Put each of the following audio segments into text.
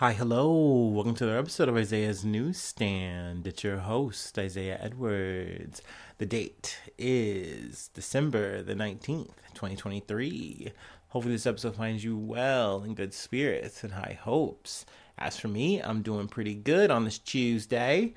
Hi, hello. Welcome to another episode of Isaiah's Newsstand. It's your host, Isaiah Edwards. The date is December the 19th, 2023. Hopefully, this episode finds you well in good spirits and high hopes. As for me, I'm doing pretty good on this Tuesday.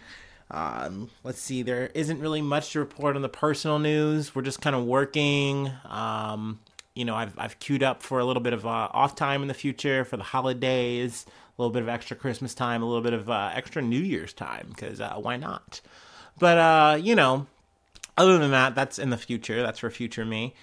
Um, let's see, there isn't really much to report on the personal news. We're just kind of working. Um, you know, I've, I've queued up for a little bit of uh, off time in the future for the holidays little bit of extra Christmas time, a little bit of uh, extra New Year's time, because uh, why not? But, uh, you know, other than that, that's in the future. That's for future me.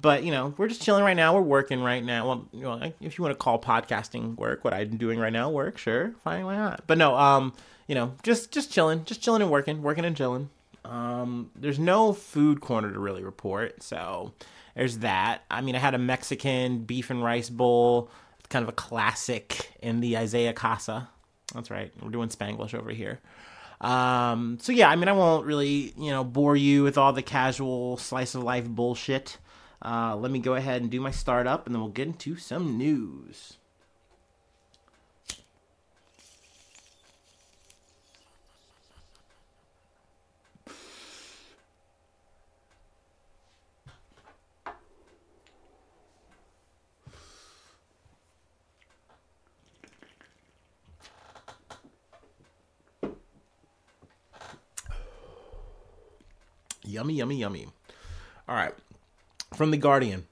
But, you know, we're just chilling right now. We're working right now. Well, you know, if you want to call podcasting work, what I'm doing right now work, sure, fine, why not? But no, um, you know, just just chilling, just chilling and working, working and chilling. Um, there's no food corner to really report, so there's that. I mean, I had a Mexican beef and rice bowl kind of a classic in the Isaiah Casa. That's right. We're doing Spanglish over here. Um, so yeah, I mean, I won't really, you know, bore you with all the casual slice of life bullshit. Uh, let me go ahead and do my startup, and then we'll get into some news. Yummy, yummy. All right. From The Guardian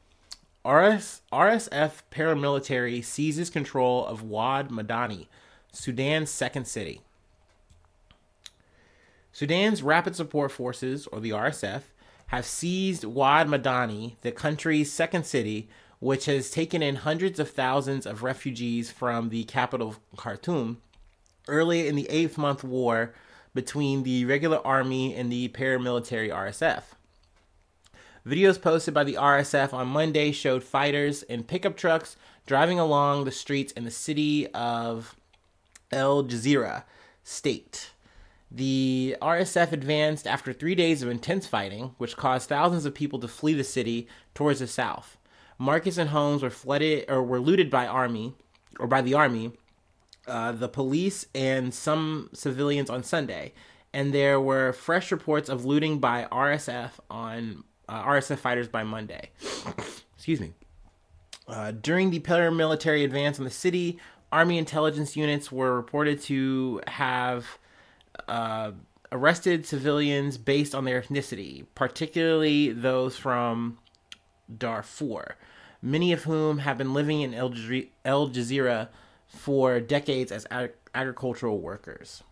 RS, RSF paramilitary seizes control of Wad Madani, Sudan's second city. Sudan's Rapid Support Forces, or the RSF, have seized Wad Madani, the country's second city, which has taken in hundreds of thousands of refugees from the capital, Khartoum, early in the eighth month war between the regular army and the paramilitary RSF. Videos posted by the RSF on Monday showed fighters in pickup trucks driving along the streets in the city of El Jazeera state. The RSF advanced after three days of intense fighting, which caused thousands of people to flee the city towards the south. Markets and homes were flooded or were looted by army or by the army, uh, the police and some civilians on Sunday, and there were fresh reports of looting by RSF on uh, RSF fighters by Monday. Excuse me. Uh, during the paramilitary advance on the city, Army intelligence units were reported to have uh, arrested civilians based on their ethnicity, particularly those from Darfur, many of whom have been living in El, Jazeera for decades as ag- agricultural workers.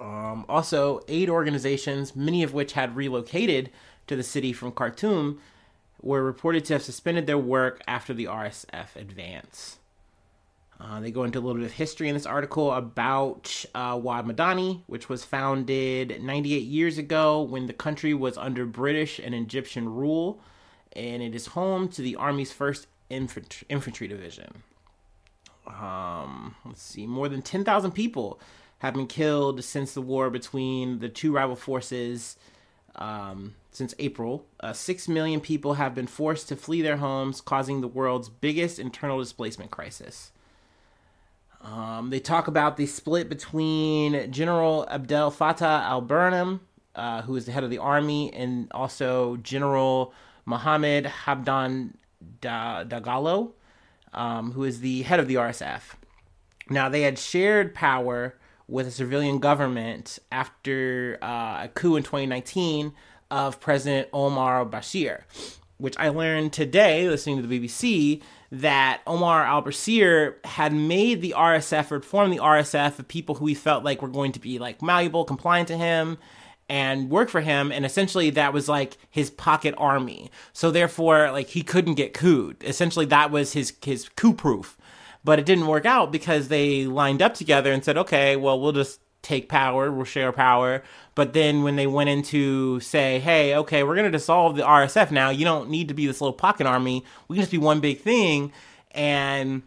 Um, also, aid organizations, many of which had relocated to the city from Khartoum, were reported to have suspended their work after the RSF advance. Uh, they go into a little bit of history in this article about uh, Wad Madani, which was founded 98 years ago when the country was under British and Egyptian rule, and it is home to the Army's 1st Infantry, Infantry Division um, let's see, more than 10,000 people have been killed since the war between the two rival forces um, since April. Uh, Six million people have been forced to flee their homes, causing the world's biggest internal displacement crisis. Um, they talk about the split between General Abdel Fattah al Burhan, uh, who is the head of the army, and also General Mohammed Hamdan Dagalo, um, who is the head of the RSF. Now, they had shared power with a civilian government after uh, a coup in 2019 of President Omar al Bashir, which I learned today listening to the BBC that Omar al Bashir had made the RSF or formed the RSF of people who he felt like were going to be like malleable, compliant to him, and work for him and essentially that was like his pocket army. So therefore like he couldn't get cooed. Essentially that was his his coup proof. But it didn't work out because they lined up together and said okay well we'll just take power we'll share power. But then when they went into say hey okay we're going to dissolve the rsf now. You don't need to be this little pocket army. We can just be one big thing. And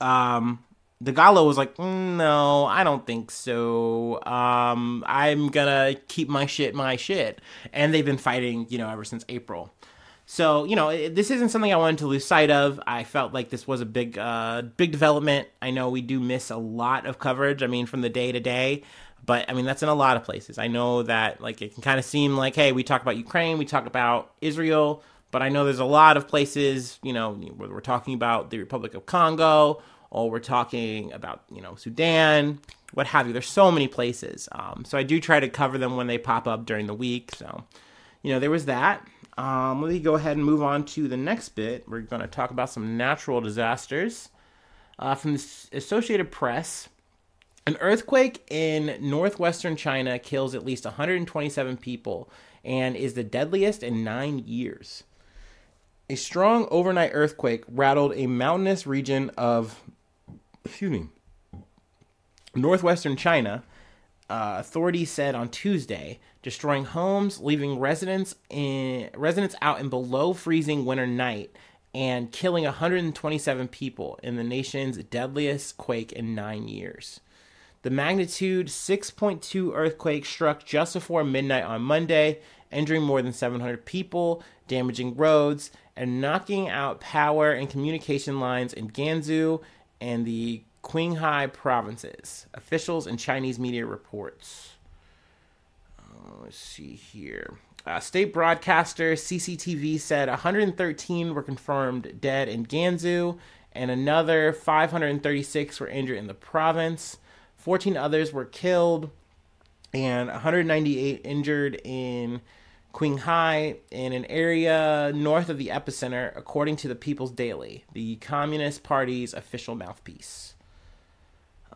um Dagalo was like, no, I don't think so. Um, I'm gonna keep my shit my shit. And they've been fighting, you know, ever since April. So you know, it, this isn't something I wanted to lose sight of. I felt like this was a big, uh, big development. I know we do miss a lot of coverage. I mean, from the day to day, but I mean that's in a lot of places. I know that like it can kind of seem like, hey, we talk about Ukraine, we talk about Israel, but I know there's a lot of places. You know, where we're talking about the Republic of Congo, or we're talking about you know Sudan, what have you. There's so many places. Um, so I do try to cover them when they pop up during the week. So you know, there was that. Um, let me go ahead and move on to the next bit. We're going to talk about some natural disasters. Uh, from the Associated Press, an earthquake in northwestern China kills at least 127 people and is the deadliest in nine years. A strong overnight earthquake rattled a mountainous region of, excuse me, northwestern China uh, authorities said on Tuesday, destroying homes, leaving residents in residents out in below freezing winter night, and killing 127 people in the nation's deadliest quake in nine years. The magnitude 6.2 earthquake struck just before midnight on Monday, injuring more than 700 people, damaging roads, and knocking out power and communication lines in Gansu and the Qinghai provinces. Officials and Chinese media reports. Uh, let's see here. Uh, state broadcaster CCTV said 113 were confirmed dead in Gansu, and another 536 were injured in the province. 14 others were killed, and 198 injured in Qinghai, in an area north of the epicenter, according to the People's Daily, the Communist Party's official mouthpiece.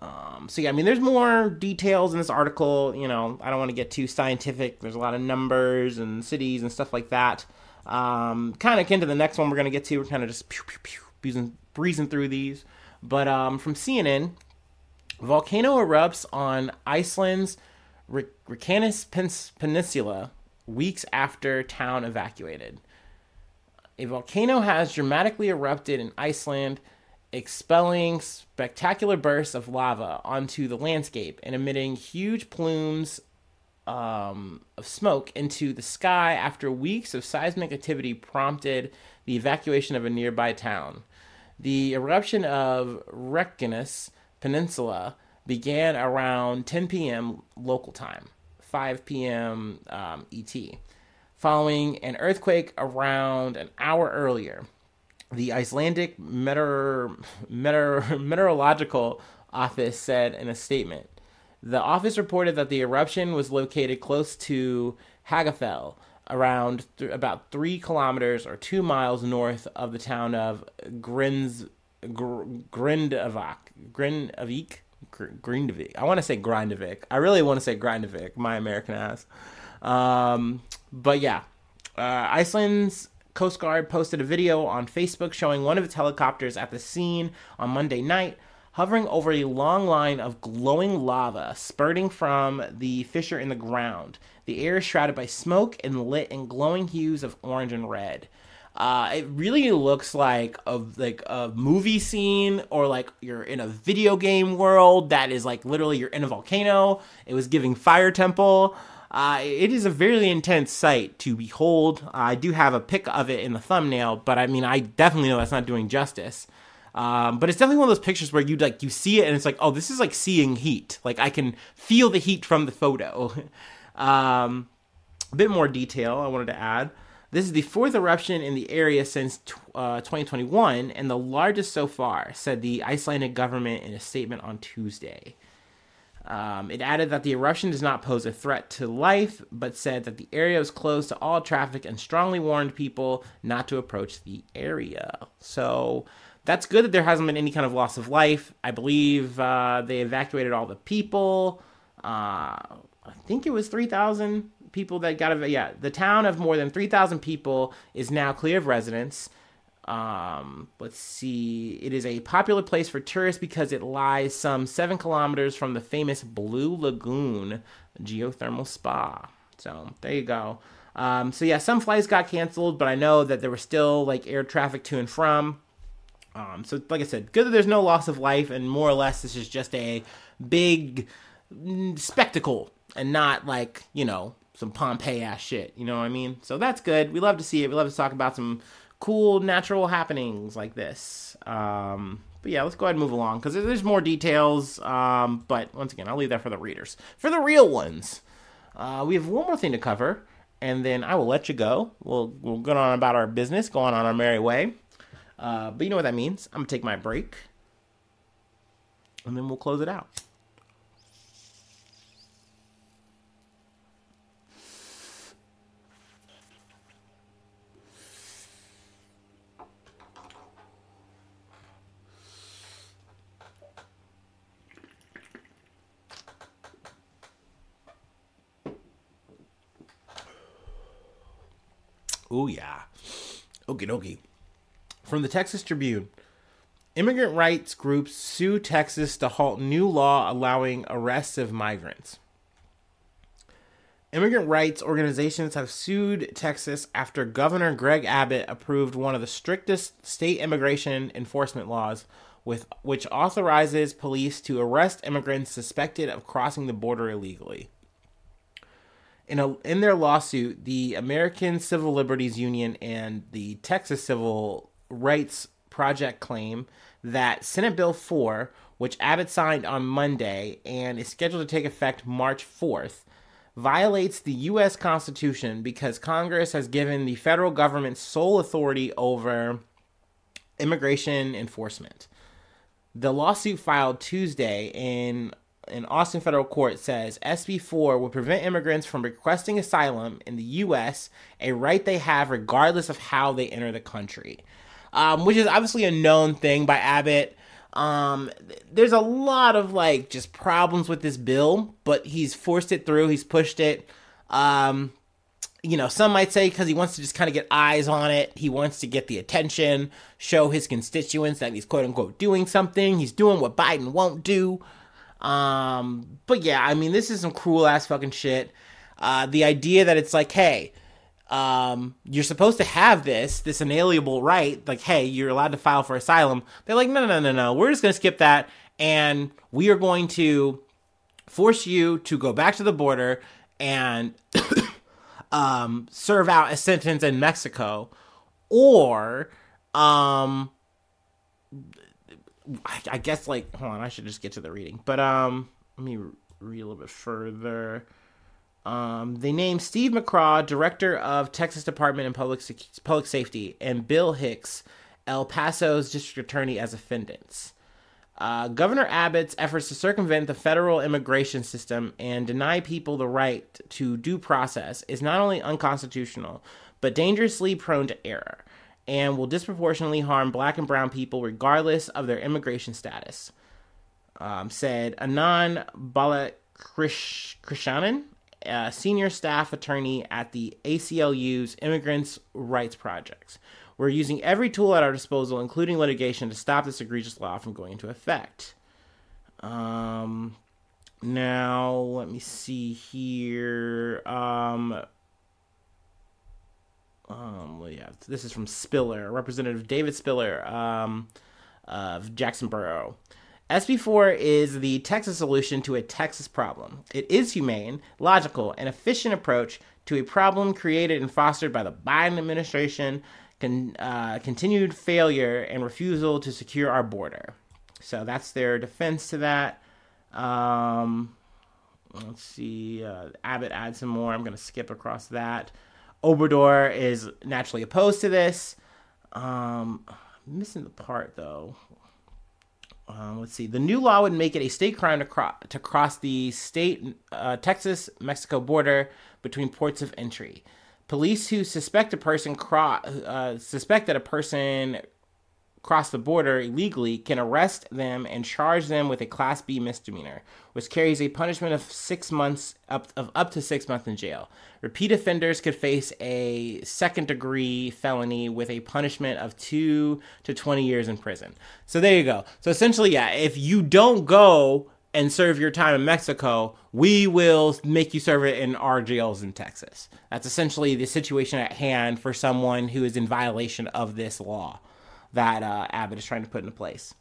Um, so yeah, I mean, there's more details in this article. You know, I don't want to get too scientific. There's a lot of numbers and cities and stuff like that. Um, kind of akin to the next one we're gonna get to. We're kind of just pew, pew, pew, breezing, breezing through these. But um, from CNN, volcano erupts on Iceland's Reykjanes Peninsula weeks after town evacuated. A volcano has dramatically erupted in Iceland expelling spectacular bursts of lava onto the landscape and emitting huge plumes um, of smoke into the sky after weeks of seismic activity prompted the evacuation of a nearby town. The eruption of Reykjanes Peninsula began around 10 p.m. local time, 5 p.m. Um, ET, following an earthquake around an hour earlier the Icelandic Meteor, Meteor, Meteorological Office said in a statement. The office reported that the eruption was located close to Hagafell, around th- about three kilometers or two miles north of the town of Grins, Gr- Grindavik. Grindavik? Grindavik. I want to say Grindavik. I really want to say Grindavik, my American ass. Um, but yeah, uh, Iceland's Coast Guard posted a video on Facebook showing one of its helicopters at the scene on Monday night, hovering over a long line of glowing lava spurting from the fissure in the ground. The air is shrouded by smoke and lit in glowing hues of orange and red. Uh, it really looks like a like a movie scene or like you're in a video game world that is like literally you're in a volcano. It was giving Fire Temple. Uh, it is a very intense sight to behold. Uh, I do have a pic of it in the thumbnail, but I mean, I definitely know that's not doing justice. Um, but it's definitely one of those pictures where you like you see it and it's like, oh, this is like seeing heat. Like I can feel the heat from the photo. um, a bit more detail I wanted to add. This is the fourth eruption in the area since uh, 2021 and the largest so far, said the Icelandic government in a statement on Tuesday. Um, it added that the eruption does not pose a threat to life, but said that the area was closed to all traffic and strongly warned people not to approach the area. So that's good that there hasn't been any kind of loss of life. I believe uh, they evacuated all the people. Uh, I think it was 3,000 people that got, ev- yeah, the town of more than 3,000 people is now clear of residents. Um, let's see. It is a popular place for tourists because it lies some seven kilometers from the famous Blue Lagoon geothermal spa. So there you go. Um, so yeah, some flights got canceled, but I know that there was still like air traffic to and from. Um, so like I said, good that there's no loss of life, and more or less this is just a big spectacle and not like you know some Pompeii ass shit. You know what I mean? So that's good. We love to see it. We love to talk about some cool natural happenings like this. Um, but yeah, let's go ahead and move along because there's more details. Um, but once again, I'll leave that for the readers. For the real ones, uh, we have one more thing to cover, and then I will let you go. We'll we'll go on about our business, going on our merry way. Uh, but you know what that means. I'm gonna take my break, and then we'll close it out. Oh, yeah. Okie dokie. From the Texas Tribune Immigrant rights groups sue Texas to halt new law allowing arrests of migrants. Immigrant rights organizations have sued Texas after Governor Greg Abbott approved one of the strictest state immigration enforcement laws with which authorizes police to arrest immigrants suspected of crossing the border illegally. In, a, in their lawsuit, the American Civil Liberties Union and the Texas Civil Rights Project claim that Senate Bill 4, which Abbott signed on Monday and is scheduled to take effect March 4th, violates the U.S. Constitution because Congress has given the federal government sole authority over immigration enforcement. The lawsuit filed Tuesday in in Austin federal court says SB4 will prevent immigrants from requesting asylum in the U.S., a right they have regardless of how they enter the country, um, which is obviously a known thing by Abbott. Um, there's a lot of like just problems with this bill, but he's forced it through. He's pushed it. Um, you know, some might say because he wants to just kind of get eyes on it. He wants to get the attention, show his constituents that he's quote unquote doing something. He's doing what Biden won't do. Um, but yeah, I mean, this is some cruel ass fucking shit. Uh, the idea that it's like, hey, um, you're supposed to have this, this inalienable right. Like, hey, you're allowed to file for asylum. They're like, no, no, no, no. We're just going to skip that. And we are going to force you to go back to the border and um, serve out a sentence in Mexico or um, I, I guess like hold on, I should just get to the reading. But um, let me read a little bit further. Um, they named Steve McCraw, director of Texas Department of Public Public Safety, and Bill Hicks, El Paso's district attorney, as defendants. Uh, Governor Abbott's efforts to circumvent the federal immigration system and deny people the right to due process is not only unconstitutional, but dangerously prone to error and will disproportionately harm black and brown people regardless of their immigration status. Um, said Anand Balakrishnan, a senior staff attorney at the ACLU's Immigrants' Rights Projects. We're using every tool at our disposal, including litigation, to stop this egregious law from going into effect. Um, now, let me see here. Um, um, well, yeah, this is from Spiller, Representative David Spiller um, of Jackson Borough. SB4 is the Texas solution to a Texas problem. It is humane, logical, and efficient approach to a problem created and fostered by the Biden administration, con, uh, continued failure and refusal to secure our border. So that's their defense to that. Um, let's see. Uh, Abbott adds some more. I'm going to skip across that. Obrador is naturally opposed to this. Um, I'm missing the part though. Um, let's see. The new law would make it a state crime to, cro- to cross the state uh, Texas Mexico border between ports of entry. Police who suspect a person cro- uh, suspect that a person cross the border illegally can arrest them and charge them with a class B misdemeanor, which carries a punishment of 6 months up of up to 6 months in jail. Repeat offenders could face a second degree felony with a punishment of 2 to 20 years in prison. So there you go. So essentially, yeah, if you don't go and serve your time in Mexico, we will make you serve it in our jails in Texas. That's essentially the situation at hand for someone who is in violation of this law that uh, Abbott is trying to put into place.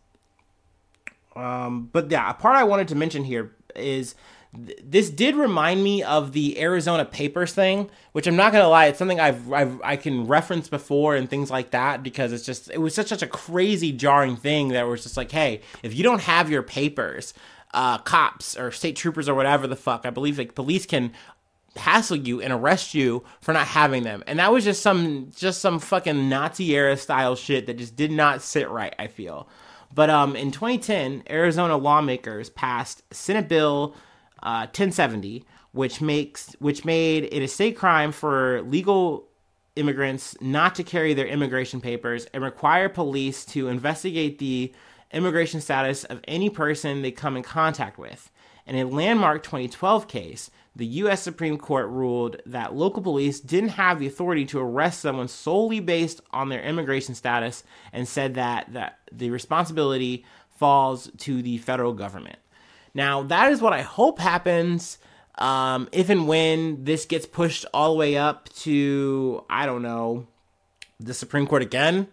Um, but yeah, a part I wanted to mention here is this did remind me of the Arizona Papers thing, which I'm not gonna lie, it's something I've, I've I can reference before and things like that because it's just it was such such a crazy jarring thing that was just like, hey, if you don't have your papers, uh, cops or state troopers or whatever the fuck, I believe like police can hassle you and arrest you for not having them. And that was just some just some fucking Nazi era style shit that just did not sit right, I feel. But um in 2010, Arizona lawmakers passed Senate Bill uh, 1070, uh, which makes which made it a state crime for legal immigrants not to carry their immigration papers and require police to investigate the immigration status of any person they come in contact with. In a landmark 2012 case, the U.S. Supreme Court ruled that local police didn't have the authority to arrest someone solely based on their immigration status and said that, that the responsibility falls to the federal government. Now, that is what I hope happens um, if and when this gets pushed all the way up to, I don't know, the Supreme Court again.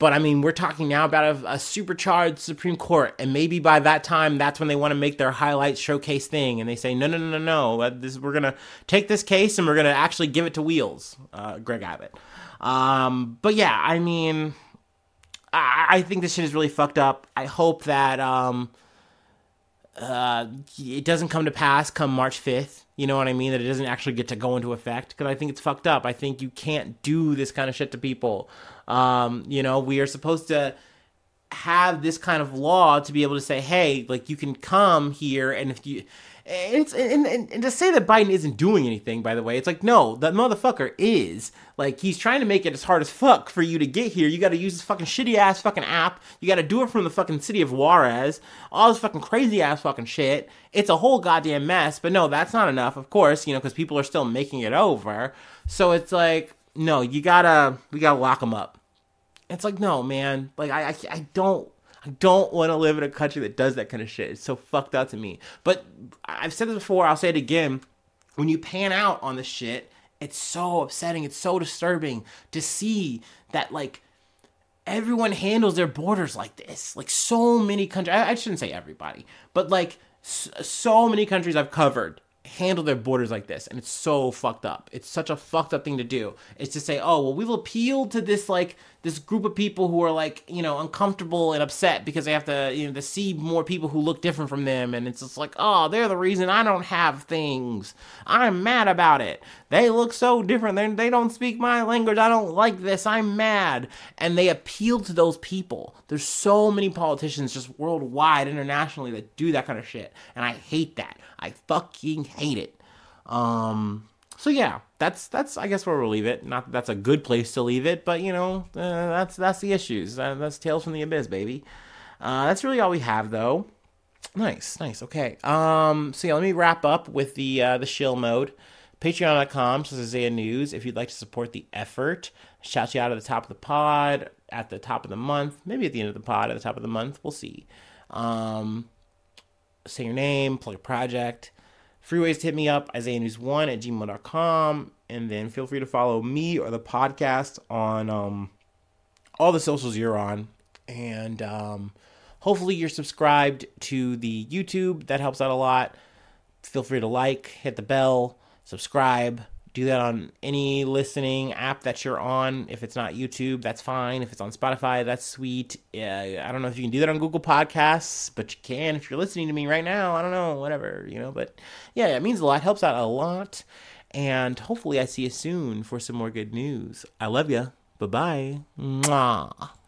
But I mean, we're talking now about a, a, supercharged Supreme Court, and maybe by that time, that's when they want to make their highlight showcase thing, and they say, no, no, no, no, no, this, we're gonna take this case and we're gonna actually give it to Wheels, uh, Greg Abbott. Um, but yeah, I mean, I, I, think this shit is really fucked up. I hope that um, uh, it doesn't come to pass come March 5th. You know what I mean? That it doesn't actually get to go into effect because I think it's fucked up. I think you can't do this kind of shit to people. Um, you know, we are supposed to have this kind of law to be able to say, hey, like you can come here and if you and it's and, and, and, to say that Biden isn't doing anything, by the way, it's like no, that motherfucker is. Like he's trying to make it as hard as fuck for you to get here. You got to use this fucking shitty ass fucking app. You got to do it from the fucking city of Juarez. All this fucking crazy ass fucking shit. It's a whole goddamn mess. But no, that's not enough. Of course, you know, because people are still making it over. So it's like no, you gotta we gotta lock them up. It's like no, man. Like I I, I don't I don't want to live in a country that does that kind of shit. It's so fucked up to me. But I've said this before, I'll say it again. When you pan out on the shit, it's so upsetting, it's so disturbing to see that like everyone handles their borders like this. Like so many countries, I, I shouldn't say everybody, but like so many countries I've covered handle their borders like this and it's so fucked up it's such a fucked up thing to do it's to say oh well we've appealed to this like this group of people who are like you know uncomfortable and upset because they have to you know to see more people who look different from them. And it's just like oh they're the reason i don't have things. I'm mad about it. They look so different. They they don't speak my language. I don't like this. I'm mad. And they appeal to those people. There's so many politicians just worldwide internationally that do that kind of shit. And i hate that. I fucking hate it. Um, so yeah, that's that's I guess where we'll leave it. Not that that's a good place to leave it, but you know, uh, that's that's the issues. Uh, that's tales from the abyss, baby. Uh, that's really all we have, though. Nice, nice. Okay. Um. So yeah, let me wrap up with the uh, the shill mode. Patreon.com slash Isaiah News. If you'd like to support the effort, shout you out at the top of the pod, at the top of the month, maybe at the end of the pod, at the top of the month. We'll see. Um, say your name, plug a project. Free ways to hit me up, IsaiahNews1 at gmail.com. And then feel free to follow me or the podcast on um, all the socials you're on. And um, hopefully you're subscribed to the YouTube. That helps out a lot. Feel free to like, hit the bell, subscribe do that on any listening app that you're on. If it's not YouTube, that's fine. If it's on Spotify, that's sweet. Yeah, I don't know if you can do that on Google Podcasts, but you can if you're listening to me right now. I don't know, whatever, you know. But yeah, it means a lot. Helps out a lot. And hopefully, I see you soon for some more good news. I love you. Bye bye. Mwah.